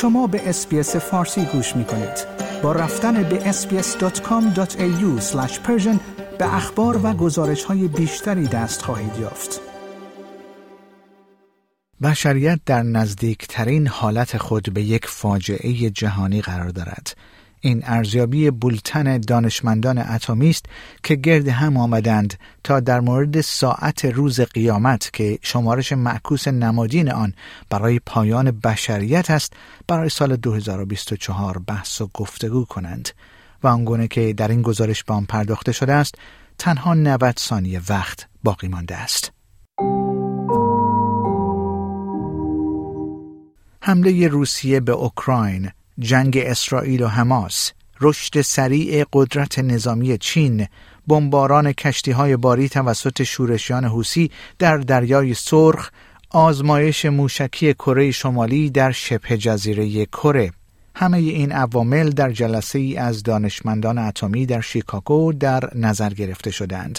شما به اسپیس فارسی گوش می کنید. با رفتن به sbs.com.au به اخبار و گزارش های بیشتری دست خواهید یافت. بشریت در نزدیکترین حالت خود به یک فاجعه جهانی قرار دارد. این ارزیابی بولتن دانشمندان اتمی است که گرد هم آمدند تا در مورد ساعت روز قیامت که شمارش معکوس نمادین آن برای پایان بشریت است برای سال 2024 بحث و گفتگو کنند و آنگونه که در این گزارش به آن پرداخته شده است تنها 90 ثانیه وقت باقی مانده است. حمله روسیه به اوکراین جنگ اسرائیل و حماس، رشد سریع قدرت نظامی چین، بمباران کشتی های باری توسط شورشیان حوسی در دریای سرخ، آزمایش موشکی کره شمالی در شبه جزیره کره. همه این عوامل در جلسه ای از دانشمندان اتمی در شیکاگو در نظر گرفته شدند.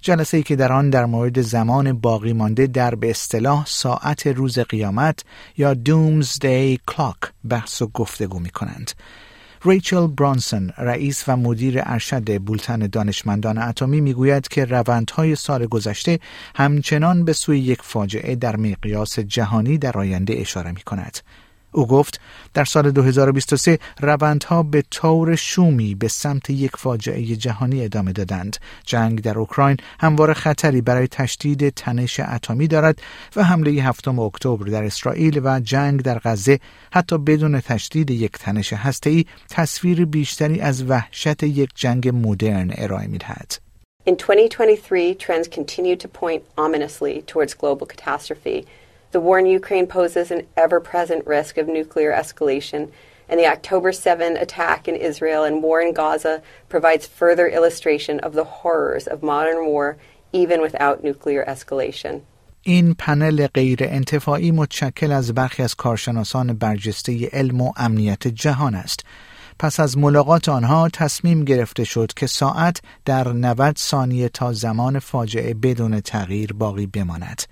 جلسه ای که در آن در مورد زمان باقی مانده در به اصطلاح ساعت روز قیامت یا Doomsday Clock بحث و گفتگو می کنند. ریچل برانسون رئیس و مدیر ارشد بولتن دانشمندان اتمی می‌گوید که روندهای سال گذشته همچنان به سوی یک فاجعه در مقیاس جهانی در آینده اشاره می کند. او گفت در سال 2023 روندها به طور شومی به سمت یک فاجعه جهانی ادامه دادند. جنگ در اوکراین همواره خطری برای تشدید تنش اتمی دارد و حمله هفتم اکتبر در اسرائیل و جنگ در غزه حتی بدون تشدید یک تنش هسته‌ای تصویر بیشتری از وحشت یک جنگ مدرن ارائه می‌دهد. In 2023, trends continue to point ominously towards global catastrophe. The war in Ukraine poses an ever present risk of nuclear escalation, and the October 7 attack in Israel and war in Gaza provides further illustration of the horrors of modern war, even without nuclear escalation. این پنل غیر انتفاعی متشکل از برخی از کارشناسان برجسته علم و امنیت جهان است. پس از ملاقات آنها تصمیم گرفته شد که ساعت در 90 ثانیه تا زمان فاجعه بدون تغییر باقی بماند.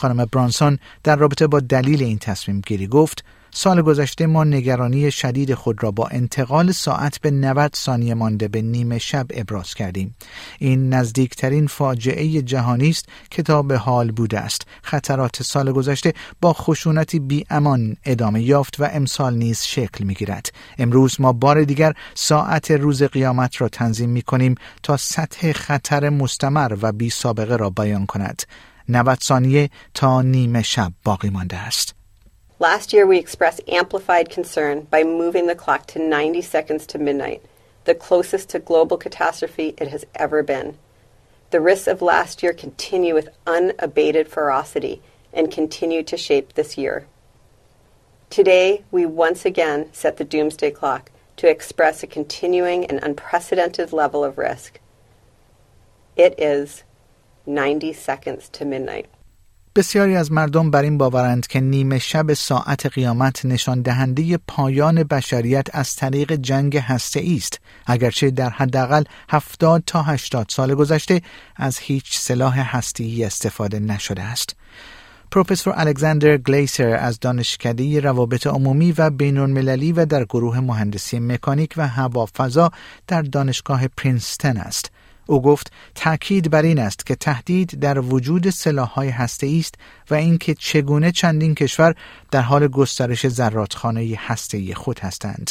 خانم برانسون در رابطه با دلیل این تصمیم گیری گفت سال گذشته ما نگرانی شدید خود را با انتقال ساعت به 90 ثانیه مانده به نیمه شب ابراز کردیم. این نزدیکترین فاجعه جهانی است که تا به حال بوده است. خطرات سال گذشته با خشونتی بی امان ادامه یافت و امسال نیز شکل می گیرد امروز ما بار دیگر ساعت روز قیامت را تنظیم می کنیم تا سطح خطر مستمر و بی سابقه را بیان کند. 90 ثانیه تا نیمه شب باقی مانده است. Last year we expressed amplified concern by moving the clock to 90 seconds to midnight, the closest to global catastrophe it has ever been. The risks of last year continue with unabated ferocity and continue to shape this year. Today, we once again set the doomsday clock to express a continuing and unprecedented level of risk. It is 90 seconds to midnight. بسیاری از مردم بر این باورند که نیمه شب ساعت قیامت نشان دهنده پایان بشریت از طریق جنگ هسته است. اگرچه در حداقل 70 تا 80 سال گذشته از هیچ سلاح هسته‌ای استفاده نشده است. پروفسور الکساندر گلیسر از دانشکده روابط عمومی و بین المللی و در گروه مهندسی مکانیک و هوافضا در دانشگاه پرینستن است. او گفت تاکید بر این است که تهدید در وجود سلاح‌های هسته است و اینکه چگونه چندین کشور در حال گسترش زراتخانه هسته خود هستند.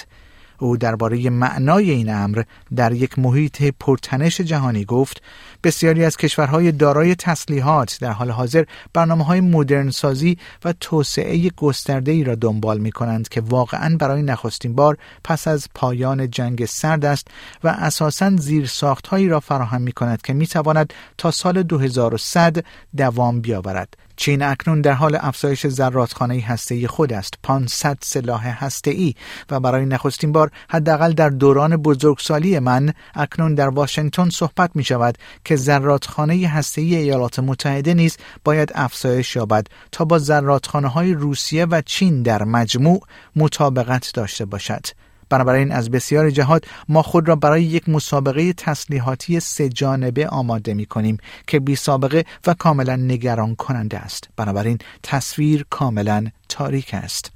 او درباره معنای این امر در یک محیط پرتنش جهانی گفت بسیاری از کشورهای دارای تسلیحات در حال حاضر برنامه های مدرن سازی و توسعه گسترده ای را دنبال می کنند که واقعا برای نخستین بار پس از پایان جنگ سرد است و اساسا زیر هایی را فراهم می کند که می تواند تا سال 2100 دوام بیاورد. چین اکنون در حال افزایش زراتخانه هسته‌ای خود است. 500 سلاح هسته‌ای و برای نخستین بار حداقل در دوران بزرگسالی من اکنون در واشنگتن صحبت می شود که زراتخانه هسته‌ای ایالات متحده نیز باید افزایش یابد تا با زراتخانه های روسیه و چین در مجموع مطابقت داشته باشد. بنابراین از بسیار جهات ما خود را برای یک مسابقه تسلیحاتی سه جانبه آماده می کنیم که بی سابقه و کاملا نگران کننده است بنابراین تصویر کاملا تاریک است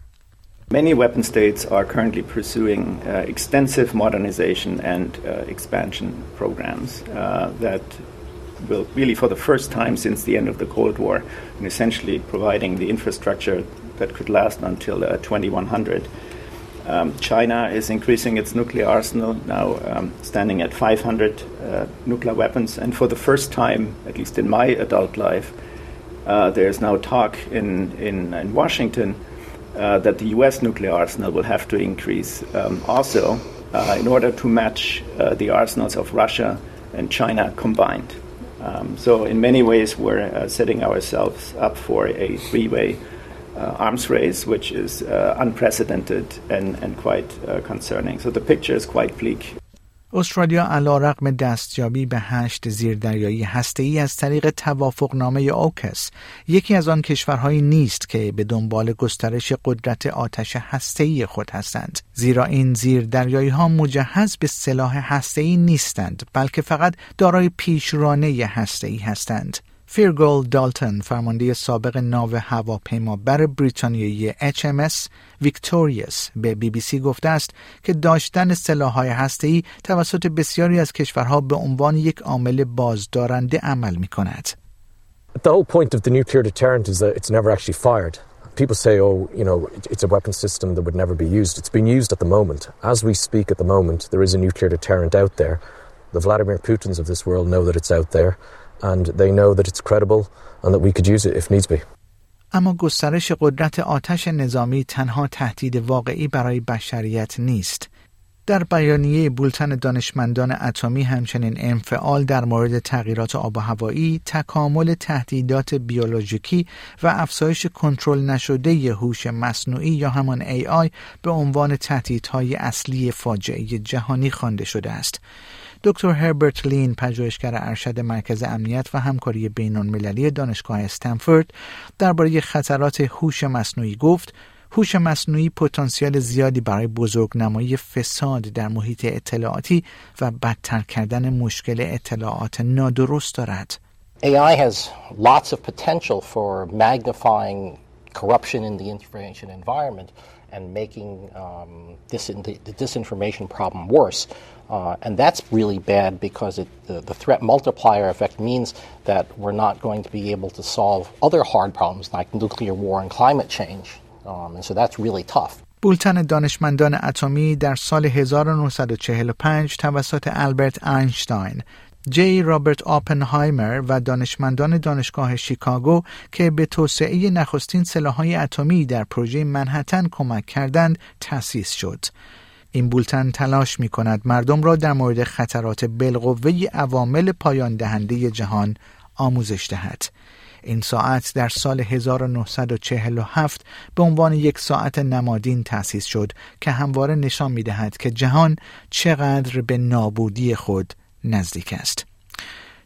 Many weapon states are currently pursuing uh, extensive modernization and uh, expansion programs uh, that will really, for the first time since the end of the Cold War, and essentially providing the infrastructure that could last until uh, 2100. Um, China is increasing its nuclear arsenal, now um, standing at 500 uh, nuclear weapons. And for the first time, at least in my adult life, uh, there's now talk in, in, in Washington uh, that the US nuclear arsenal will have to increase um, also uh, in order to match uh, the arsenals of Russia and China combined. Um, so, in many ways, we're uh, setting ourselves up for a three way arms race, which is uh, unprecedented and, and quite concerning. So, the picture is quite bleak. استرالیا علا رقم دستیابی به هشت زیردریایی ای از طریق توافقنامه اوکس یکی از آن کشورهایی نیست که به دنبال گسترش قدرت آتش ای خود هستند زیرا این زیردریایی ها مجهز به سلاح ای نیستند بلکه فقط دارای پیشرانه ای هستند فیرگول دالتن فرمانده سابق ناو هواپیمابر بریتانیایی HMS ویکتوریس به بی بی سی گفته است که داشتن سلاح‌های هسته‌ای توسط بسیاری از کشورها به عنوان یک عامل بازدارنده عمل می‌کند. The whole point of the nuclear deterrent is that it's never actually fired. People say, oh, you know, it's a weapon system that would never be used. It's being used at the moment. As we speak at the moment, there is a nuclear deterrent out there. The Vladimir Putins of this world know that it's out there. And they know that it's credible and that we could use it if needs be. اما گسترش قدرت آتش نظامی تنها تهدید واقعی برای بشریت نیست. در بیانیه بولتن دانشمندان اتمی همچنین انفعال در مورد تغییرات آب و هوایی، تکامل تهدیدات بیولوژیکی و افزایش کنترل نشده هوش مصنوعی یا همان AI به عنوان تهدیدهای اصلی فاجعه جهانی خوانده شده است. دکتر هربرت لین پژوهشگر ارشد مرکز امنیت و همکاری بین المللی دانشگاه استنفورد درباره خطرات هوش مصنوعی گفت هوش مصنوعی پتانسیل زیادی برای بزرگنمایی فساد در محیط اطلاعاتی و بدتر کردن مشکل اطلاعات نادرست دارد. AI has lots of potential for magnifying corruption in the information environment and making um, this, the, the disinformation problem worse. Uh, and that's really bad because it, the, the, threat multiplier effect means that we're not going to be able to solve other hard problems like nuclear war and climate change. Um, and so that's really tough. بولتن دانشمندان اتمی در سال 1945 توسط البرت اینشتین جی رابرت آپنهایمر و دانشمندان دانشگاه شیکاگو که به توسعه نخستین سلاح‌های اتمی در پروژه منحتن کمک کردند تأسیس شد. این بولتن تلاش می کند مردم را در مورد خطرات بالقوه عوامل پایان دهنده جهان آموزش دهد. این ساعت در سال 1947 به عنوان یک ساعت نمادین تأسیس شد که همواره نشان می دهد که جهان چقدر به نابودی خود نزدیک است.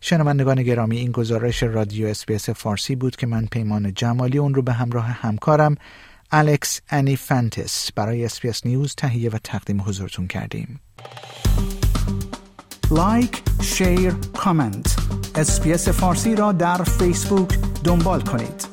شنوندگان گرامی این گزارش رادیو SBS فارسی بود که من پیمان جمالی اون رو به همراه همکارم الکس انیفانتیس برای SBS News تهیه و تقدیم حضورتون کردیم. like، share، comment. SBS فارسی را در فیسبوک دنبال کنید.